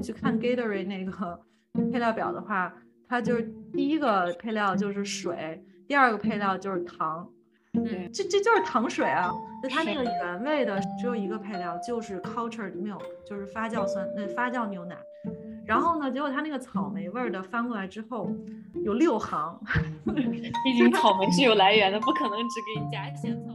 你去看 Gatorade 那个 配料表的话，它就是第一个配料就是水，第二个配料就是糖。嗯，这这就是糖水啊！就它那个原味的只有一个配料，就是 cultured milk，就是发酵酸，那发酵牛奶。然后呢，结果它那个草莓味儿的翻过来之后，有六行。毕竟草莓是有 来源的，不可能只给你加仙草。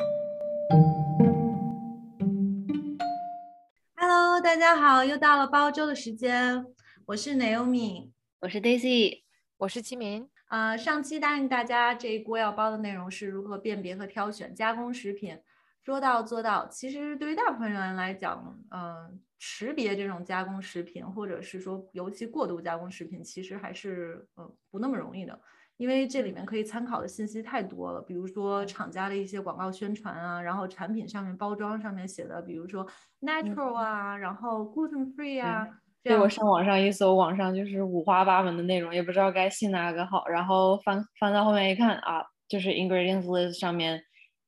Hello，大家好，又到了煲粥的时间，我是 Naomi，我是 Daisy，我是齐明。呃，上期答应大家这一锅要煲的内容是如何辨别和挑选加工食品，说到做到。其实对于大部分人来讲，嗯，识别这种加工食品，或者是说尤其过度加工食品，其实还是呃不那么容易的，因为这里面可以参考的信息太多了，比如说厂家的一些广告宣传啊，然后产品上面包装上面写的，比如说 natural 啊，然后 gluten free 啊。对我上网上一搜，网上就是五花八门的内容，也不知道该信哪个好。然后翻翻到后面一看啊，就是 ingredients list 上面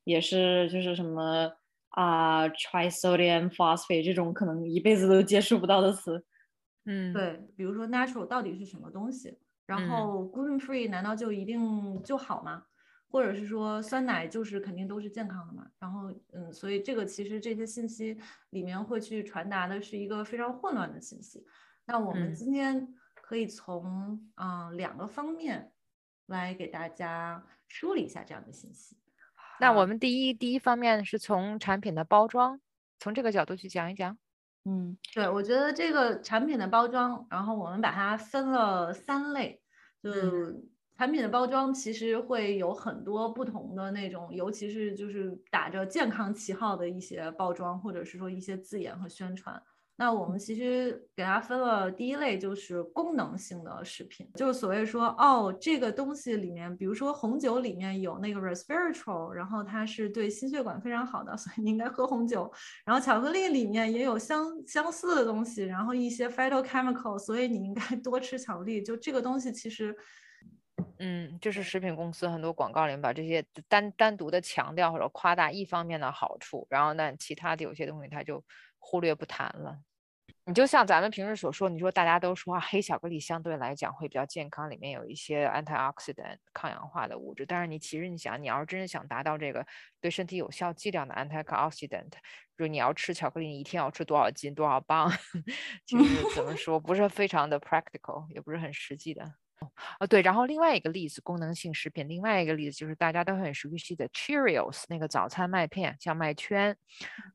也是就是什么啊 trisodium phosphate 这种可能一辈子都接触不到的词。嗯，对，比如说 natural 到底是什么东西？然后 gluten free 难道就一定就好吗？或者是说酸奶就是肯定都是健康的嘛？然后嗯，所以这个其实这些信息里面会去传达的是一个非常混乱的信息。那我们今天可以从嗯两个方面来给大家梳理一下这样的信息。那我们第一第一方面是从产品的包装，从这个角度去讲一讲。嗯，对，我觉得这个产品的包装，然后我们把它分了三类，就。产品的包装其实会有很多不同的那种，尤其是就是打着健康旗号的一些包装，或者是说一些字眼和宣传。那我们其实给它分了第一类，就是功能性的食品，就是所谓说，哦，这个东西里面，比如说红酒里面有那个 resveratrol，然后它是对心血管非常好的，所以你应该喝红酒。然后巧克力里面也有相相似的东西，然后一些 phytochemical，所以你应该多吃巧克力。就这个东西其实。嗯，就是食品公司很多广告里面把这些单单独的强调或者夸大一方面的好处，然后呢，其他的有些东西它就忽略不谈了。你就像咱们平时所说，你说大家都说，黑巧克力相对来讲会比较健康，里面有一些 antioxidant 抗氧化的物质。但是你其实你想，你要是真是想达到这个对身体有效剂量的 antioxidant，就是你要吃巧克力，你一天要吃多少斤多少磅，其实怎么说不是非常的 practical，也不是很实际的。哦，对，然后另外一个例子，功能性食品，另外一个例子就是大家都很熟悉的 Cheerios 那个早餐麦片，叫麦圈，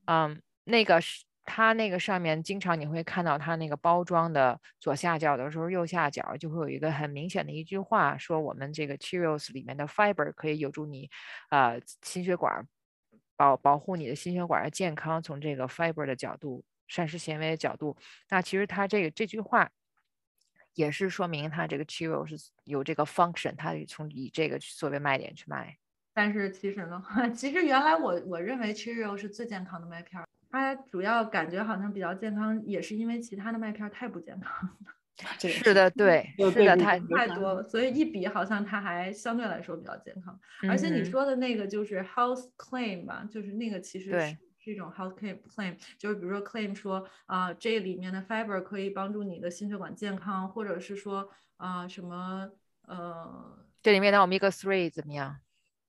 嗯，那个是它那个上面经常你会看到它那个包装的左下角的时候，右下角就会有一个很明显的一句话，说我们这个 Cheerios 里面的 fiber 可以有助你，呃，心血管保保护你的心血管的健康，从这个 fiber 的角度，膳食纤维的角度，那其实它这个这句话。也是说明它这个 Cheerios 是有这个 function，它从以这个作为卖点去卖。但是其实呢，其实原来我我认为 Cheerios 是最健康的麦片，它主要感觉好像比较健康，也是因为其他的麦片太不健康了。是的，对，是的，太太多了，所以一比好像它还相对来说比较健康。而且你说的那个就是 Health Claim 吧，就是那个其实是。是一种 health claim，就是比如说 claim 说啊，这里面的 fiber 可以帮助你的心血管健康，或者是说啊什么呃，这里面的 omega three 怎么样？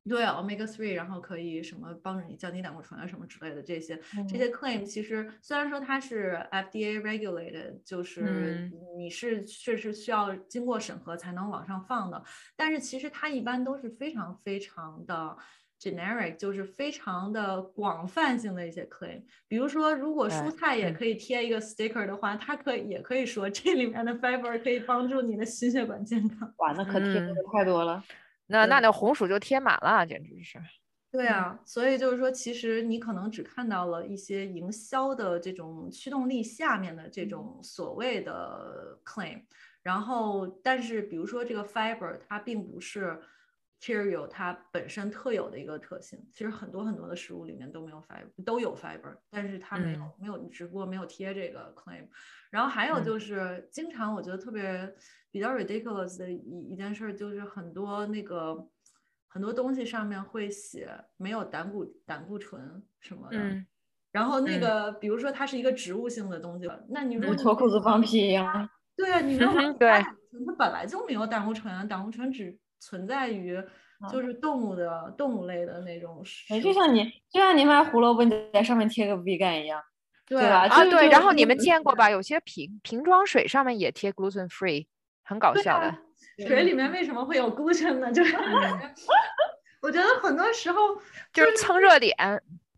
对，omega three，然后可以什么帮助你降低胆固醇啊什么之类的这些这些 claim，其实虽然说它是 FDA regulated，就是你是确实需要经过审核才能往上放的，但是其实它一般都是非常非常的。generic 就是非常的广泛性的一些 claim，比如说，如果蔬菜也可以贴一个 sticker 的话，它可以也可以说这里面的 fiber 可以帮助你的心血管健康。哇，那可贴。的太多了，那那那红薯就贴满了，简直是。对啊，所以就是说，其实你可能只看到了一些营销的这种驱动力下面的这种所谓的 claim，然后，但是比如说这个 fiber 它并不是。Cheerio 它本身特有的一个特性，其实很多很多的食物里面都没有 fiber，都有 fiber，但是它没有没有，只不过没有贴这个 claim。然后还有就是，经常我觉得特别比较 ridiculous 的一一件事，就是很多那个很多东西上面会写没有胆固胆固醇什么的，然后那嗯。个比如说它是一个植物性的东西，那你如果脱裤子放屁一样。对啊，你没有。嗯哼往加对。胆固醇它本来就没有胆固醇啊，胆固醇只存在于就是动物的动物类的那种食哎，物。就像你就像你买胡萝卜，你在上面贴个 vegan 一样。对啊，对，然后你们见过吧？有些瓶瓶装水上面也贴 gluten free，很搞笑的啊。水里面为什么会有 gluten 呢？就是我觉得很多时候就是蹭热点，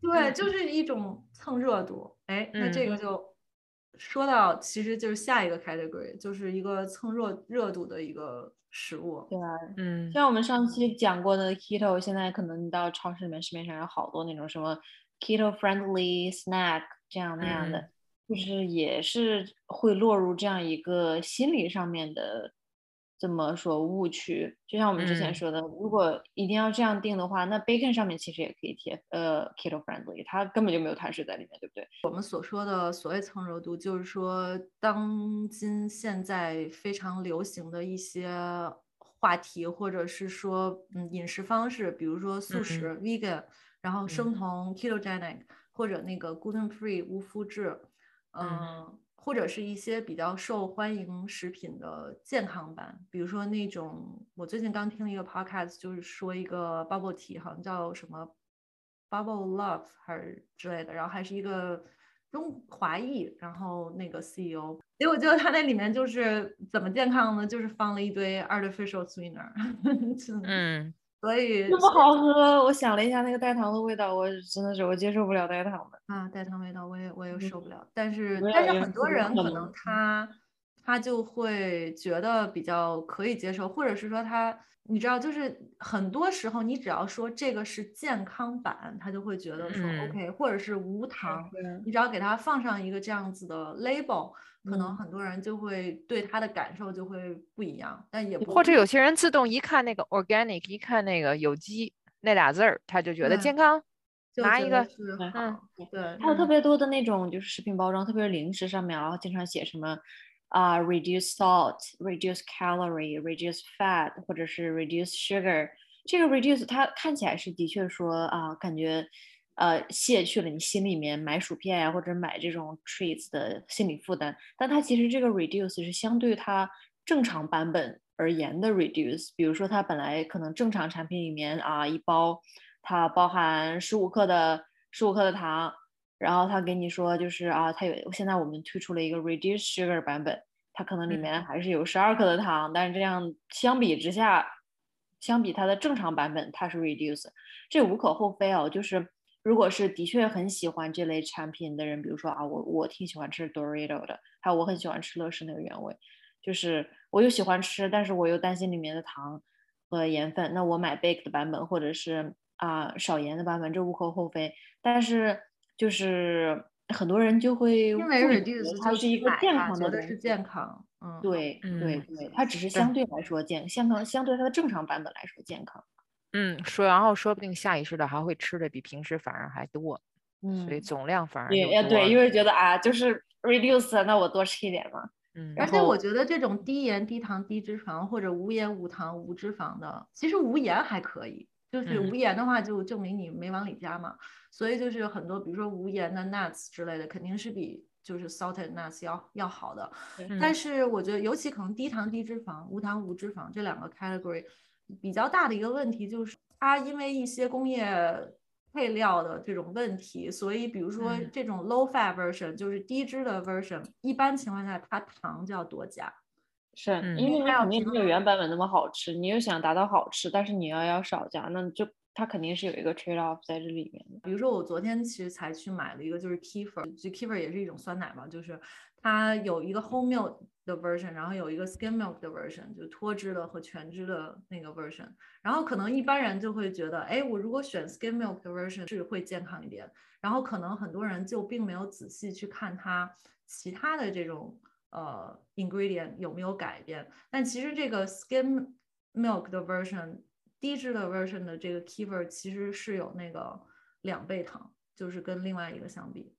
对，就是一种蹭热度。哎，那这个嗯就说到，其实就是下一个 category，就是一个蹭热热度的一个食物。对啊，嗯像我们上期讲过的 keto，现在可能你到超市里面、市面上有好多那种什么 keto friendly snack 这样那样的，就是也是会落入这样一个心理上面的这么说误区。就像我们之前嗯说的，如果一定要这样定的话，那 bacon 上面其实也可以贴呃 keto friendly，它根本就没有碳水在里面，对不对？我们所说的所谓蹭热度，就是说当今现在非常流行的一些话题，或者是说嗯饮食方式，比如说素食、vegan，然后生酮 ketogenic，或者那个 gluten free 无麸质，嗯。或者是一些比较受欢迎食品的健康版，比如说那种我最近刚听了一个 podcast，就是说一个 bubble tea，好像叫什么 Bubble Love 还是之类的，然后还是一个中华裔，然后那个 CEO，结果就他那里面就是怎么健康呢？就是放了一堆 artificial sweetener，嗯，所以那么好喝，我想了一下，那个代糖的味道，我真的是我接受不了代糖的。啊，代糖味道我也我也受不了，但是但是很多人可能他他就会觉得比较可以接受，或者是说他你知道，就是很多时候你只要说这个是健康版，他就会觉得说嗯。OK，或者是无糖，你只要给他放上一个这样子的 label，可能嗯很多人就会对它的感受就会不一样，但也不或者有些人自动一看那个 organic，一看那个有机那俩字儿，他就觉得健康。拿一个嗯对还有特别多的那种就是食品包装，特别是零食上面，然后经常写什么啊、reduce salt、reduce calorie、reduce fat，或者是 reduce sugar。这个 reduce 它看起来是的确说啊、感觉呃卸去了你心里面买薯片呀、或者买这种 treats 的心理负担，但它其实这个 reduce 是相对它正常版本而言的 reduce。比如说它本来可能正常产品里面啊一包。它包含十五克的十五克的糖，然后他给你说就是啊，它有现在我们推出了一个 reduced sugar 版本，它可能里面还是有十二克的糖，但是这样相比之下，相比它的正常版本，它是 reduce，这无可厚非哦。就是如果是的确很喜欢这类产品的人，比如说啊，我我挺喜欢吃 Dorito 的，还有我很喜欢吃乐事那个原味，就是我又喜欢吃，但是我又担心里面的糖和盐分，那我买 bake 的版本或者是啊、少盐的版本，这无可厚非。但是就是很多人就会因为误以为 reduce 它是一个健康的是健康，嗯，对对嗯对，它只是相对来说健，相康相对它的正常版本来说健康。嗯，说然后说不定下意识的还会吃的比平时反而还多，嗯所以嗯，总量反而也也对，因为觉得啊，就是 reduce，那我多吃一点嘛。嗯而且我觉得这种低盐、低糖、低脂肪或者无盐、无糖、无脂肪的，其实无盐还可以，就是嗯无盐的话就证明你没往里加嘛。所以就是很多，比如说无盐的 nuts 之类的，肯定是比就是 salted nuts 要要好的。嗯但是我觉得，尤其可能低糖、低脂肪、无糖、无脂肪这两个 category 比较大的一个问题就是，它因为一些工业配料的这种问题，所以比如说嗯这种 low fat version 就是低脂的 version，一般情况下它糖就要多加。是嗯因为你它要肯定没有原版本那么好吃，你又想达到好吃，但是你要要少加，那就它肯定是有一个 trade off 在这里面的。比如说我昨天其实才去买了一个，就是 kefir，就 kefir 也是一种酸奶嘛，就是它有一个 whole milk 的 version，然后有一个 skim milk 的 version，就脱脂的和全脂的那个 version。然后可能一般人就会觉得，哎，我如果选 skim milk 的 version 是会健康一点。然后可能很多人就并没有仔细去看它其他的这种呃 ingredient 有没有改变。但其实这个 skim milk 的 version 低脂的 version 的这个 kefir 其实是有那个两倍糖，就是跟另外一个相比。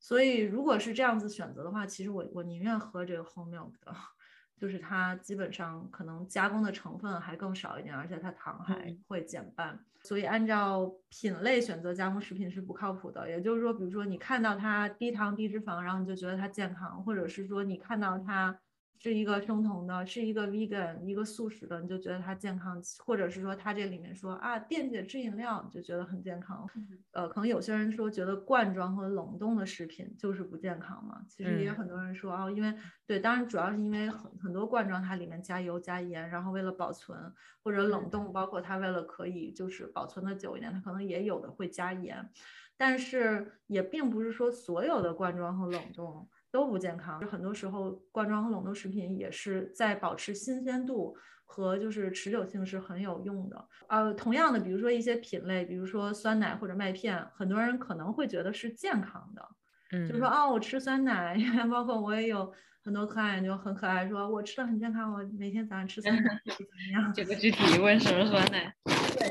所以如果是这样子选择的话，其实我我宁愿喝这个 whole milk 的，就是它基本上可能加工的成分还更少一点，而且它糖还会减半。所以按照品类选择加工食品是不靠谱的。也就是说，比如说你看到它低糖低脂肪，然后你就觉得它健康，或者是说你看到它。是一个生酮的，是一个 vegan，一个素食的，你就觉得它健康，或者是说它这里面说啊电解质饮料，你就觉得很健康。呃，可能有些人说觉得罐装和冷冻的食品就是不健康嘛。其实也有很多人说哦，因为对，当然主要是因为很很多罐装它里面加油加盐，然后为了保存或者冷冻，包括它为了可以就是保存的久一点，它可能也有的会加盐，但是也并不是说所有的罐装和冷冻。都不健康，很多时候罐装和冷冻食品也是在保持新鲜度和就是持久性是很有用的。呃，同样的，比如说一些品类，比如说酸奶或者麦片，很多人可能会觉得是健康的，嗯，就是说哦，我吃酸奶，包括我也有很多客人就很可爱，说我吃的很健康，我每天早上吃酸奶 怎么样？这个具体问什么酸奶？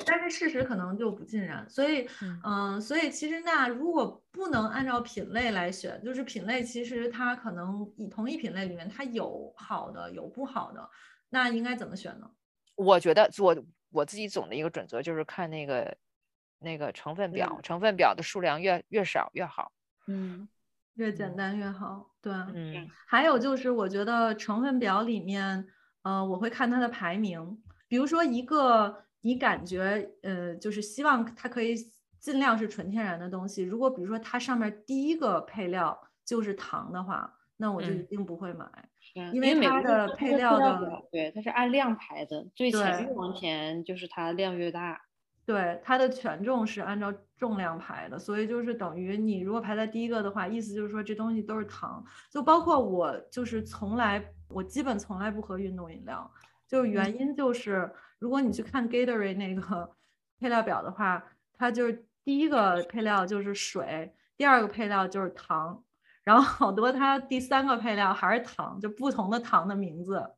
对，但是事实可能就不尽然，所以，嗯，所以其实那如果不能按照品类来选，就是品类其实它可能以同一品类里面它有好的有不好的，那应该怎么选呢？我觉得我我自己总的一个准则就是看那个那个成分表，成分表的数量越越少越好，嗯，越简单越好，对，嗯，还有就是我觉得成分表里面，呃，我会看它的排名，比如说一个。你感觉，呃，就是希望它可以尽量是纯天然的东西。如果比如说它上面第一个配料就是糖的话，那我就一定不会买，因为它的配料的对，它是按量排的，最前越往前就是它量越大。对，它的权重是按照重量排的，所以就是等于你如果排在第一个的话，意思就是说这东西都是糖。就包括我，就是从来我基本从来不喝运动饮料，就原因就是。如果你去看 Gatorade 那个 配料表的话，它就是第一个配料就是水，第二个配料就是糖，然后好多它第三个配料还是糖，就不同的糖的名字。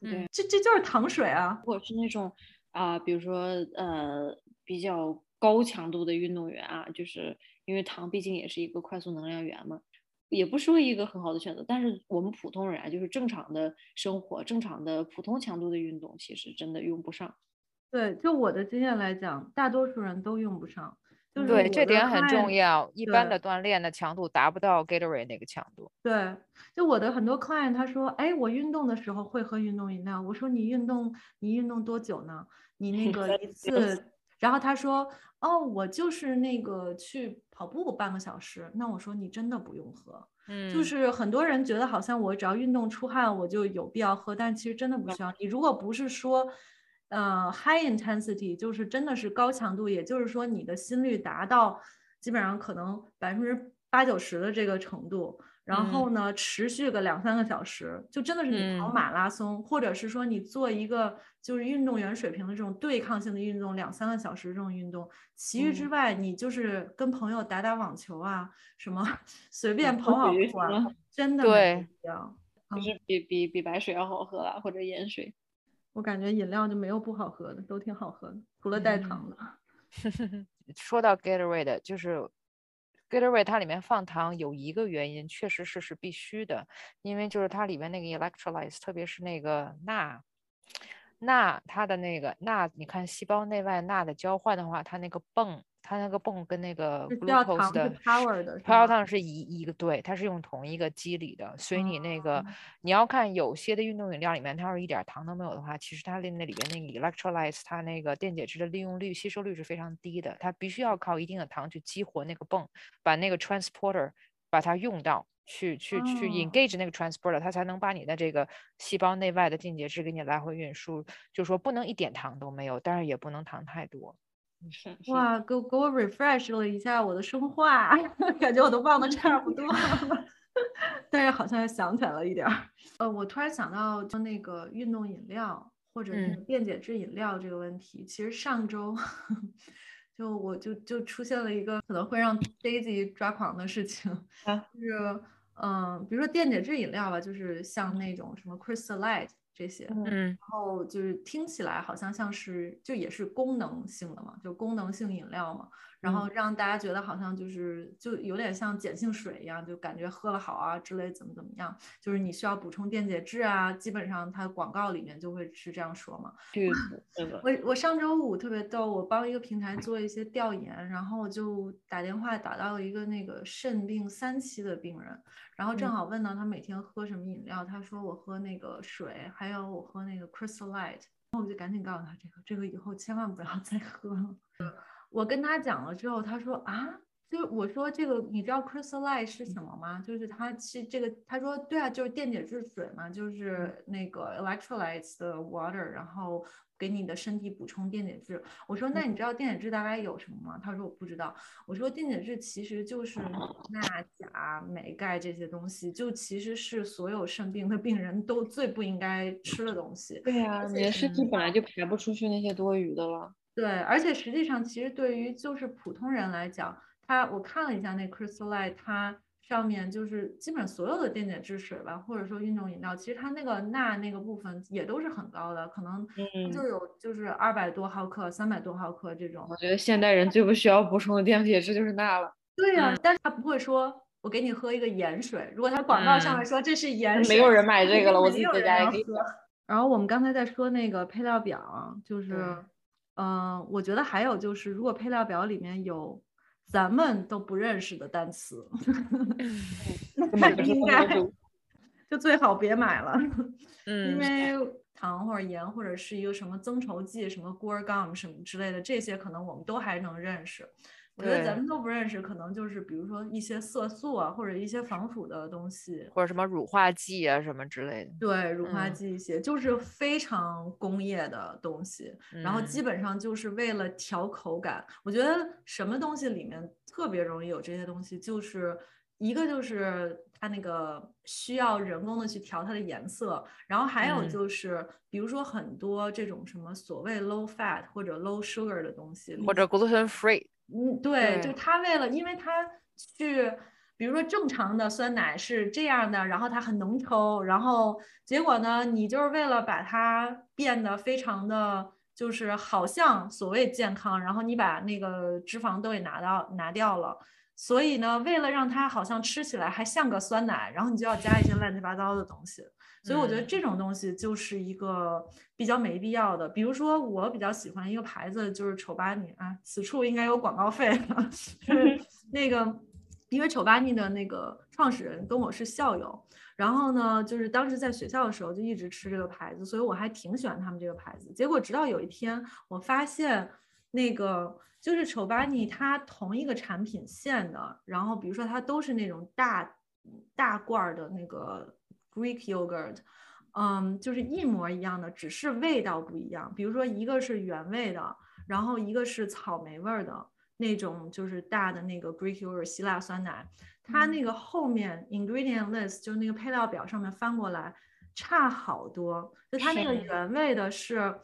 对，这这就是糖水啊。如果是那种啊，比如说呃比较高强度的运动员啊，就是因为糖毕竟也是一个快速能量源嘛。也不说一个很好的选择，但是我们普通人啊，就是正常的生活、正常的普通强度的运动，其实真的用不上。对，就我的经验来讲，大多数人都用不上。就是对，这点很重要。一般的锻炼的强度达不到 Gatorade 那个强度。对，就我的很多 client，他说：“哎，我运动的时候会喝运动饮料。”我说：“你运动，你运动多久呢？你那 个一次？”然后他说。哦，我就是那个去跑步半个小时，那我说你真的不用喝，嗯，就是很多人觉得好像我只要运动出汗我就有必要喝，但其实真的不需要。你如果不是说，呃，high intensity，就是真的是高强度，也就是说你的心率达到基本上可能百分之八九十的这个程度。然后呢，持续个两三个小时，就真的是你跑马拉松，或者是说你做一个就是运动员水平的这种对抗性的运动，两三个小时这种运动。其余之外，你就是跟朋友打打网球啊，什么随便跑跑步啊，真的对，就是比比比白水要好喝啊，或者盐水。我感觉饮料就没有不好喝的，都挺好喝的，除了带糖的。说到 Gatorade，就是。Gatorade 它里面放糖有一个原因，确实是是必须的，因为就是它里面那个 electrolyte，特别是那个钠，钠它的那个钠，你看细胞内外钠的交换的话，它那个泵。它那个泵跟那个 glucose 的 power 的 power 糖是一一个对，它是用同一个机理的，所以你那个你要看有些的运动饮料里面，它要是一点糖都没有的话，其实它的那里边那个 electrolytes 它那个电解质的利用率、吸收率是非常低的，它必须要靠一定的糖去激活那个泵，把那个 transporter 把它用到，去去去 engage 那个 transporter，它才能把你的这个细胞内外的电解质给你来回运输，就说不能一点糖都没有，但是也不能糖太多。哇，给给我 refresh 了一下我的生化，感觉我都忘得差不多了，但是好像想起来了一点儿。呃，我突然想到，就那个运动饮料或者那个电解质饮料这个问题，其实上周 就我就就出现了一个可能会让 Daisy 抓狂的事情，就是嗯，比如说电解质饮料吧，就是像那种什么 Crystal Light。这些，嗯。然后就是听起来好像像是就也是功能性的嘛，就功能性饮料嘛，然后让大家觉得好像就是就有点像碱性水一样，就感觉喝了好啊之类怎么怎么样，就是你需要补充电解质啊，基本上它广告里面就会是这样说嘛。对的。我我上周五特别逗，我帮一个平台做一些调研，然后就打电话打到了一个那个肾病三期的病人，然后正嗯好问到他每天喝什么饮料，他说我喝那个水，还有我喝那个 Crystal Light，然后我就赶紧告诉他这个这个以后千万不要再喝了。我跟他讲了之后，他说啊。就是我说这个，你知道 Crystal Light 是什么吗？就是它是这个，他说对啊，就是电解质水嘛，就是那个 electrolytes 的 water，然后给你的身体补充电解质。我说那你知道电解质大概有什么吗？他说我不知道。我说电解质其实就是 钠、钾、镁、钙这些东西，就其实是所有肾病的病人都最不应该吃的东西。对呀、你的身体本来就排不出去那些多余的了。对，而且实际上，其实对于就是普通人来讲，它我看了一下那 Crystal Light，它上面就是基本所有的电解质水吧，或者说运动饮料，其实它那个钠那个部分也都是很高的，可能就有就是二百多毫克、三百多毫克这种。我觉得现代人最不需要补充的电解质就是钠了，对呀、但是他不会说我给你喝一个盐水，如果它广告上面嗯说这是盐水，没有人买这个了，我自己在家也可以喝。然后我们刚才在说那个配料表啊，就是对，嗯、我觉得还有就是，如果配料表里面有咱们都不认识的单词，那根本不应该 就最好别买了，因嗯为糖或者盐或者是一个什么增稠剂，什么 guar gum 什么之类的，这些可能我们都还能认识。我觉得咱们都不认识，可能就是比如说一些色素啊，或者一些防腐的东西，或者什么乳化剂啊什么之类的。对，乳化嗯剂一些，就是非常工业的东西，然后基嗯本上就是为了调口感。我觉得什么东西里面特别容易有这些东西，就是一个就是它那个需要人工的去调它的颜色，然后还有嗯就是比如说很多这种什么所谓 low fat 或者 low sugar 的东西，或者 gluten free，嗯，对，就他为了，因为他去，比如说正常的酸奶是这样的，然后它很浓稠，然后结果呢，你就是为了把它变得非常的，就是好像所谓健康，然后你把那个脂肪都给拿到拿掉了。所以呢，为了让它好像吃起来还像个酸奶，然后你就要加一些乱七八糟的东西。所以我觉得嗯这种东西就是一个比较没必要的。比如说，我比较喜欢一个牌子，就是丑八尼啊，此处应该有广告费，就是那个，因为丑八尼的那个创始人跟我是校友，然后呢，就是当时在学校的时候就一直吃这个牌子，所以我还挺喜欢他们这个牌子。结果直到有一天，我发现那个就是丑巴尼它同一个产品线的，然后比如说它都是那种大大罐儿的那个 Greek yogurt，嗯，就是一模一样的，只是味道不一样。比如说一个是原味的，然后一个是草莓味儿的那种，就是大的那个 Greek yogurt 希腊酸奶，它那个后面 ingredient list 就是那个配料表上面翻过来差好多，就它那个原味的是。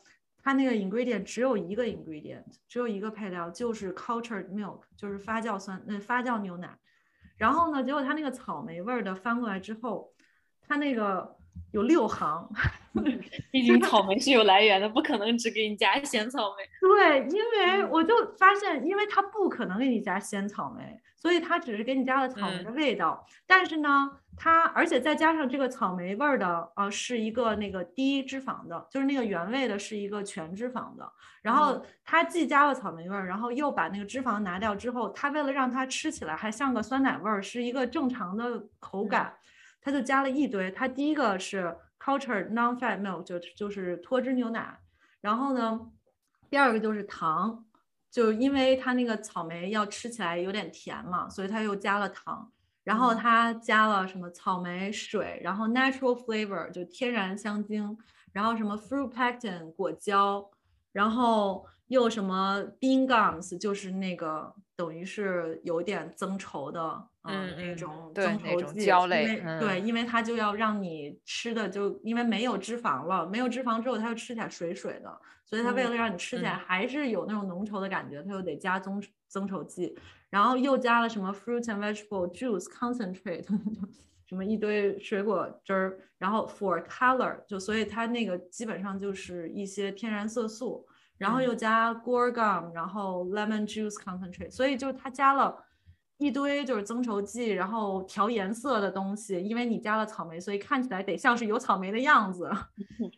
它那个 ingredient 只有一个 ingredient，只有一个配料，就是 cultured milk，就是发酵酸，呃，发酵牛奶。然后呢，结果它那个草莓味儿的翻过来之后，它那个有六行 毕竟草莓是有来源的，不可能只给你加鲜草莓。对，因为我就发现，因为它不可能给你加鲜草莓，所以它只是给你加了草莓的味道。但是呢，它而且再加上这个草莓味儿的，呃，是一个那个低脂肪的，就是那个原味的是一个全脂肪的。然后它既加了草莓味儿，然后又把那个脂肪拿掉之后，它为了让它吃起来还像个酸奶味儿，是一个正常的口感，它就加了一堆。它第一个是 cultured non-fat milk，就就是脱脂牛奶。然后呢，第二个就是糖，就因为它那个草莓要吃起来有点甜嘛，所以它又加了糖。然后它加了什么草莓水，然后 natural flavor 就天然香精，然后什么 fruit pectin 果胶，然后又什么 bean gums 就是那个等于是有点增稠的，嗯嗯那种增稠剂，对，嗯。因为它就要让你吃的就因为没有脂肪了，没有脂肪之后它就吃起来水水的，所以它为了让你吃起来嗯。还是有那种浓稠的感觉，它又得加增增稠剂，然后又加了什么 fruit and vegetable juice concentrate，什么一堆水果汁儿，然后 for color 就所以它那个基本上就是一些天然色素，然后又加 guar gum，然后 lemon juice concentrate，所以就是它加了。一堆就是增稠剂，然后调颜色的东西，因为你加了草莓，所以看起来得像是有草莓的样子。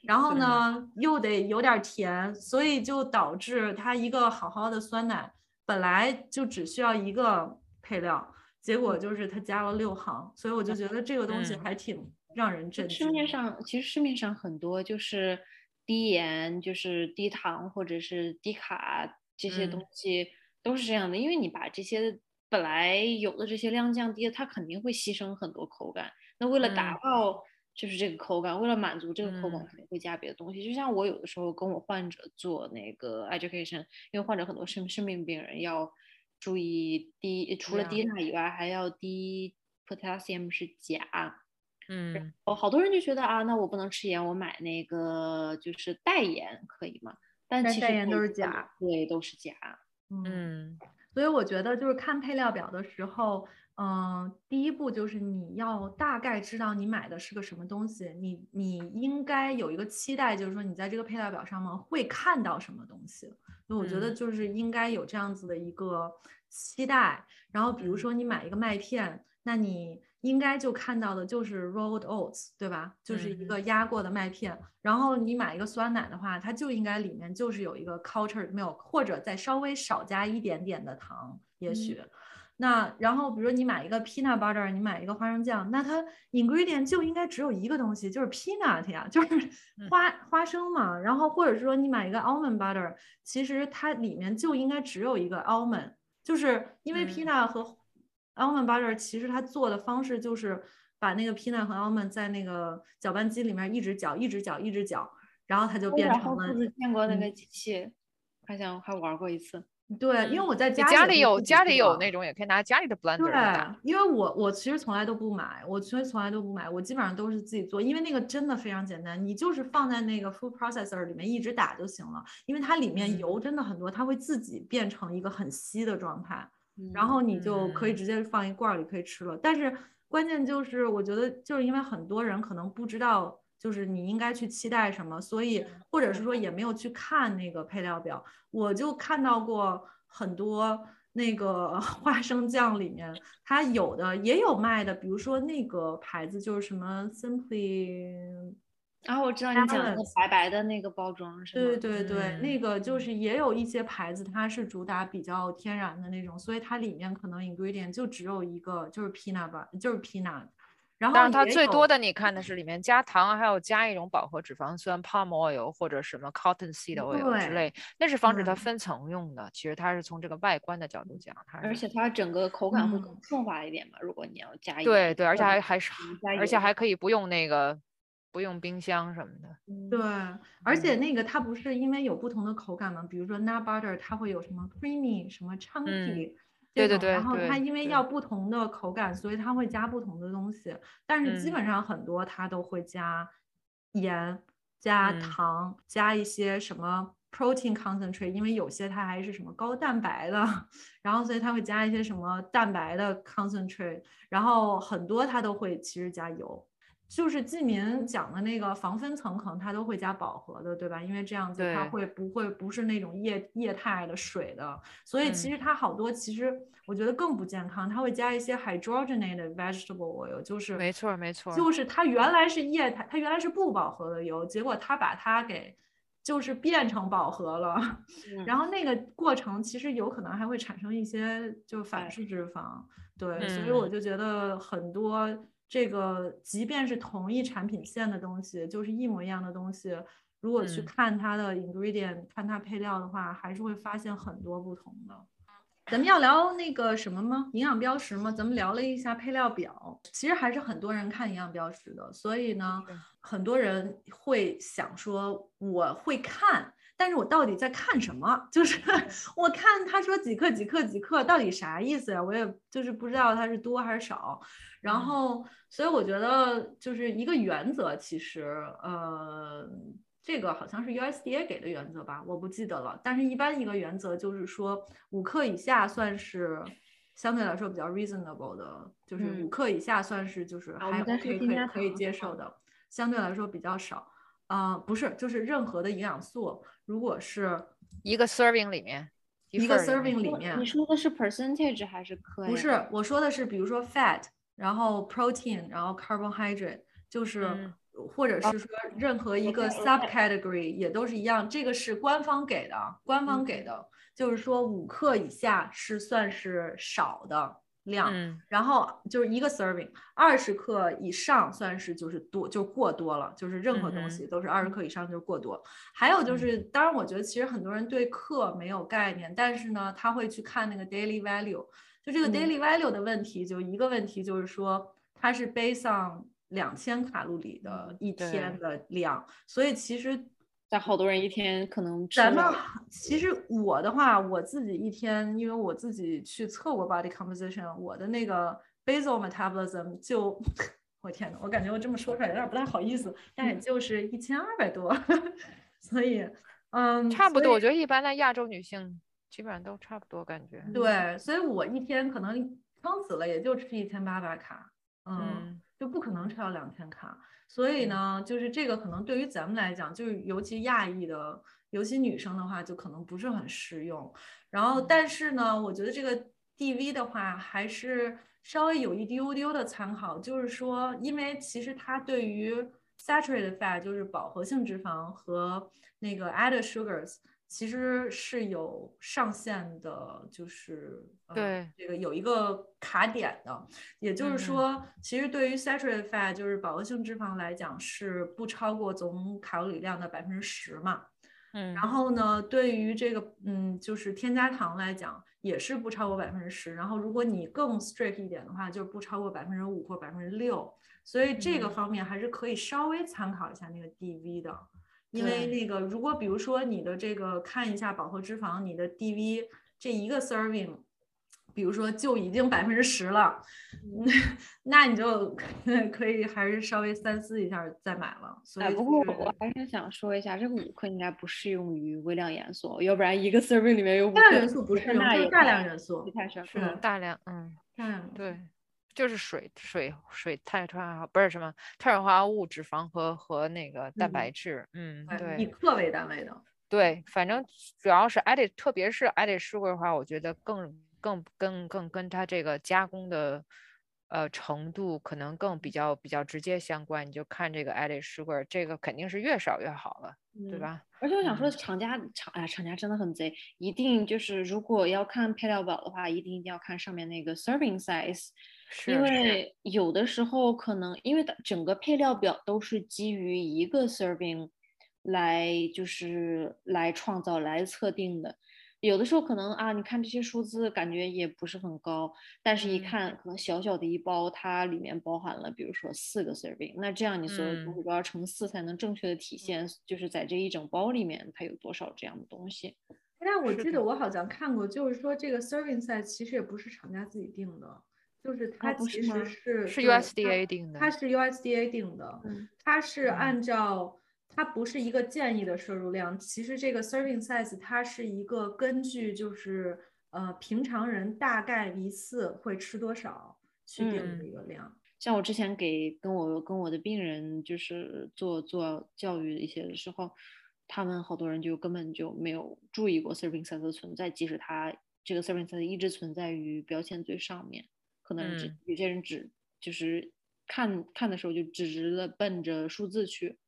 然后呢，又得有点甜，所以就导致它一个好好的酸奶本来就只需要一个配料，结果就是它加了六行，所以我就觉得这个东西还挺让人震惊。市面上其实市面上很多就是低盐、就是低糖或者是低卡这些东西都是这样的，因为你把这些。本来有的这些量降低了，它肯定会牺牲很多口感。那为了达到就是这个口感，为了满足这个口感，肯定会加别的东西。就像我有的时候跟我患者做那个 education，因为患者很多生生病病人要注意低，除了低钠以外，还要低 potassium 是钾。嗯，哦，好多人就觉得啊，那我不能吃盐，我买那个就是代盐可以吗？但其实代盐都是假，对，都是假。嗯。所以我觉得就是看配料表的时候，嗯，第一步就是你要大概知道你买的是个什么东西，你你应该有一个期待，就是说你在这个配料表上面会看到什么东西。所以我觉得就是应该有这样子的一个期待。然后比如说你买一个麦片，那你。应该就看到的就是 rolled oats，对吧？就是一个压过的麦片。然后你买一个酸奶的话，它就应该里面就是有一个 cultured milk，或者再稍微少加一点点的糖，也许。那然后比如你买一个 peanut butter，你买一个花生酱，那它 ingredient 就应该只有一个东西，就是 peanut 呀，就是花花生嘛。然后或者说你买一个 almond butter，其实它里面就应该只有一个 almond，就是因为 peanut 和 almond butter 其实它做的方式就是把那个 peanut 和 almond 在那个搅拌机里面一直搅，一直搅，一直搅，然后它就变成了。见过那个机器，好像还玩过一次。对，因为我在家家里有家里有那种，也可以拿家里的 blender。对，因为我我其实从来都不买，我其实从来都不买，我基本上都是自己做，因为那个真的非常简单，你就是放在那个 food processor 里面一直打就行了，因为它里面油真的很多，它会自己变成一个很稀的状态。然后你就可以直接放一罐里可以吃了，但是关键就是我觉得就是因为很多人可能不知道，就是你应该去期待什么，所以或者是说也没有去看那个配料表。我就看到过很多那个 花生酱里面，它有的也有卖的，比如说那个牌子就是什么 Simply。然后我知道你讲的白白的那个包装是吗？对对对，那个就是也有一些牌子，它是主打比较天然的那种，所以它里面可能 ingredient 就只有一个，就是 peanut 吧，就是 peanut。然后但是它最多的你看的是里面加糖，还有加一种饱和脂肪酸 palm oil 或者什么 cotton seed oil 之类，那是防止它分层用的。其实它是从这个外观的角度讲，它而且它整个口感会更顺滑一点嘛。如果你要加一对对，而且还还是而且还可以不用那个。不用冰箱什么的，对，而且那个它不是因为有不同的口感吗？比如说 nut butter，它会有什么 creamy，什么 chunky，对对对，然后它因为要不同的口感，所以它会加不同的东西。但是基本上很多它都会加盐、加糖、加一些什么 protein concentrate，因为有些它还是什么高蛋白的，然后所以它会加一些什么蛋白的 concentrate，然后很多它都会其实加油。就是季民讲的那个防分层，可能它都会加饱和的，对吧？因为这样子它会不会不是那种液液态的水的，所以其实它好多其实我觉得更不健康，它会加一些 hydrogenated vegetable oil，就是没错没错，就是它原来是液态，它原来是不饱和的油，结果它把它给就是变成饱和了，然后那个过程其实有可能还会产生一些就反式脂肪，对，所以我就觉得很多。这个即便是同一产品线的东西，就是一模一样的东西，如果去看它的 ingredient，看它配料的话，还是会发现很多不同的。咱们要聊那个什么吗？营养标识吗？咱们聊了一下配料表，其实还是很多人看营养标识的，所以呢，很多人会想说，我会看。但是我到底在看什么？就是 我看他说几克几克几克，到底啥意思呀？我也就是不知道它是多还是少。然后，所以我觉得就是一个原则，其实呃，这个好像是 USDA 给的原则吧，我不记得了。但是一般一个原则就是说，五克以下算是相对来说比较 reasonable 的，就是嗯五克以下算是就是还可说添加以可以接受的，相对来说比较少。啊、不是，就是任何的营养素，如果是一个 serving 里面，一个 serving 里面你，说的是 percentage 还是克呀？不是，我说的是，比如说 fat，然后 protein，然后 carbohydrate，就是、嗯或者是说任何一个 subcategory 也都是一样，这个是官方给的，官方给的，就是说五克以下是算是少的量，嗯。然后就是一个 serving，二十克以上算是就是多，就过多了，就是任何东嗯西都是二十。克以上就是过多。还有就嗯。是，当然我觉得其实很多人对克没有概念，但是呢，他会去看那个 daily value。就这个嗯。daily value 的问题，就一个问题就是说，它是 based on 两千卡路里的一天的量，所以其实但好多人一天可能吃咱们其实我的话，我自己一天，因为我自己去测过 body composition，我的那个 basal metabolism 就，我天呐，我感觉我这么说出来有点不太好意思，但也就是一千二百多，所以，嗯，差不多。我觉得一般的亚洲女性基本上都差不多，感觉。对，所以我一天可能撑死了也就吃一千八百卡，嗯，嗯就不可能吃到两千卡。所以呢，就是这个可能对于咱们来讲，就是尤其亚裔的，尤其女生的话，就可能不是很适用。然后，但是呢，我觉得这个 DV 的话，还是稍微有一丢丢的参考，就是说，因为其实它对于 saturated fat，就是饱和性脂肪和那个 added sugars，其实是有上限的，就是呃对这个有一个卡点的。也就是嗯说，其实对于 saturated fat，就是饱和性脂肪来讲，是不超过总卡路里量的百分之十嘛。嗯然后呢，对于这个嗯，就是添加糖来讲，也是不超过百分之十。然后如果你更 strict 一点的话，就是不超过百分之五或百分之六。所以这个嗯方面还是可以稍微参考一下那个 DV 的，因为那个如果比如说你的这个看一下饱和脂肪，你的 DV 这一个 serving。比如说就已经百分之十了，那你就 可以还是稍微三思一下再买了。所哎，以不过我还是想说一下，这个五克应该不适用于微量元素，要不然一个 serving 里面有五克大量元素不适用，那就是大量元素不。太适合。是嗯大量嗯大量对，就是水水水碳水化合不是什么碳水化合物、脂肪和和那个蛋嗯白质，嗯对以克为单位的。对，反正主要是 added，特别是 added sugar 的话，我觉得更更更更跟它这个加工的呃程度可能更比较比较直接相关。你就看这个 added sugar，这个肯定是越少越好了，对嗯吧？而且我想说，嗯厂家厂哎，厂家真的很贼，一定就是如果要看配料表的话，一定一定要看上面那个 serving size，因是是为有的时候可能因为它整个配料表都是基于一个 serving 来就是来创造来测定的。有的时候可能啊，你看这些数字感觉也不是很高，但是一嗯看可能小小的一包，它里面包含了比如说四个 serving，那这样你所有东嗯西都要乘四才能正确的体现，就是在这一整包里面它有多少这样的东西。但我记得我好像看过，就是说这个 serving size 其实也不是厂家自己定的，就是它其实是是 USDA 定的它，是 USDA 定的，嗯。它是嗯。按照它不是一个建议的摄入量，其实这个 serving size 它是一个根据就是呃平常人大概一次会吃多少去定的嗯一个量。像我之前给跟我跟我的病人就是做做教育的一些的时候，他们好多人就根本就没有注意过 serving size 的存在，即使它这个 serving size 一直存在于标签最上面，可能只、嗯。有些人只就是看看的时候就直直的奔着数字去，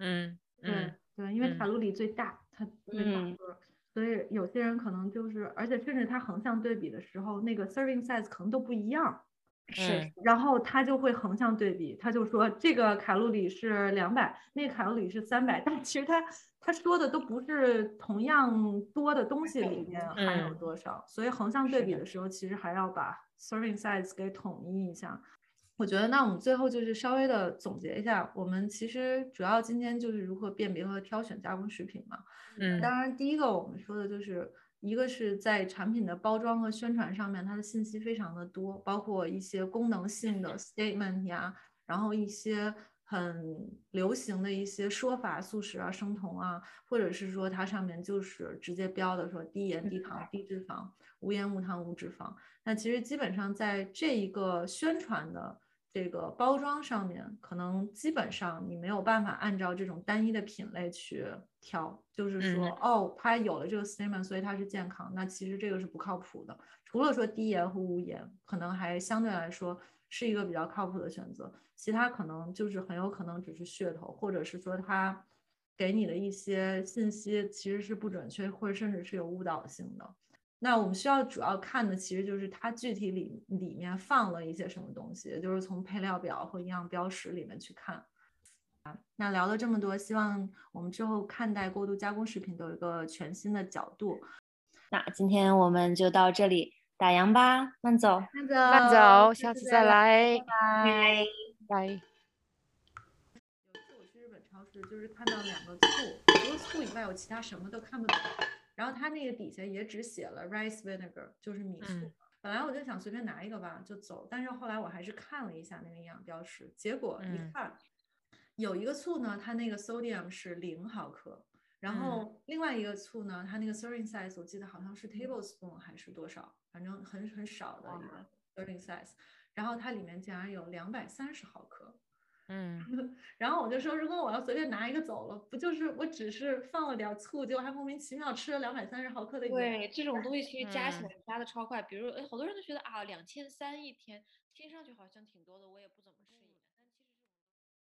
嗯对嗯。对，因为卡嗯路里最大，它特别大嗯个儿，所以有些人可能就是，而且甚至它横向对比的时候，那个 serving size 可能都不一样。是嗯。然后他就会横向对比，他就说这个卡路里是两百，那个卡路里是三百，但其实他他说的都不是同样多的东西里面含有嗯多少，所以横向对比的时候，其实还要把 serving size 给统一一下。我觉得，那我们最后就是稍微的总结一下，我们其实主要今天就是如何辨别和挑选加工食品嘛。嗯当然，第一个我们说的就是一个是在产品的包装和宣传上面，它的信息非常的多，包括一些功能性的 statement 呀，然后一些很流行的一些说法，素食啊、生酮啊，或者是说它上面就是直接标的说低盐、低糖、低脂肪、无盐、无糖、无脂肪。那其实基本上在这一个宣传的这个包装上面，可能基本上你没有办法按照这种单一的品类去挑，就是说哦，它有了这个 statement，所以它是健康。那其实这个是不靠谱的。除了说低盐和无盐，可能还相对来说是一个比较靠谱的选择。其他可能就是很有可能只是噱头，或者是说他给你的一些信息其实是不准确，或者甚至是有误导性的。那我们需要主要看的其实就是它具体里里面放了一些什么东西，就是从配料表和营养标识里面去看。啊，那聊了这么多，希望我们之后看待过度加工食品都有一个全新的角度。那今天我们就到这里，打烊吧，慢走，慢走，慢走，下次再来，拜拜。拜。有一次我去日本超市，就是看到两个醋，除了醋以外，我其他什么都看不懂。然后它那个底下也只写了 rice vinegar，就是米醋。本来我就想随便拿一个吧就走，但是后来我还是看了一下那个营养标识，结果一看，有一个醋呢，它那个 sodium 是零毫克，然后另外一个醋呢，它那个 serving size 我记得好像是 tablespoon 还是多少，反正很很少的一个 serving size。然后它里面竟然有两百三十毫克，嗯，然后我就说，如果我要随便拿一个走了，不就是我只是放了点醋，结果还莫名其妙吃了两百三十毫克的盐？对，这种东西其实加起来 加的超快。比如，哎，好多人都觉得啊，两千三一天，听上去好像挺多的，我也不怎么。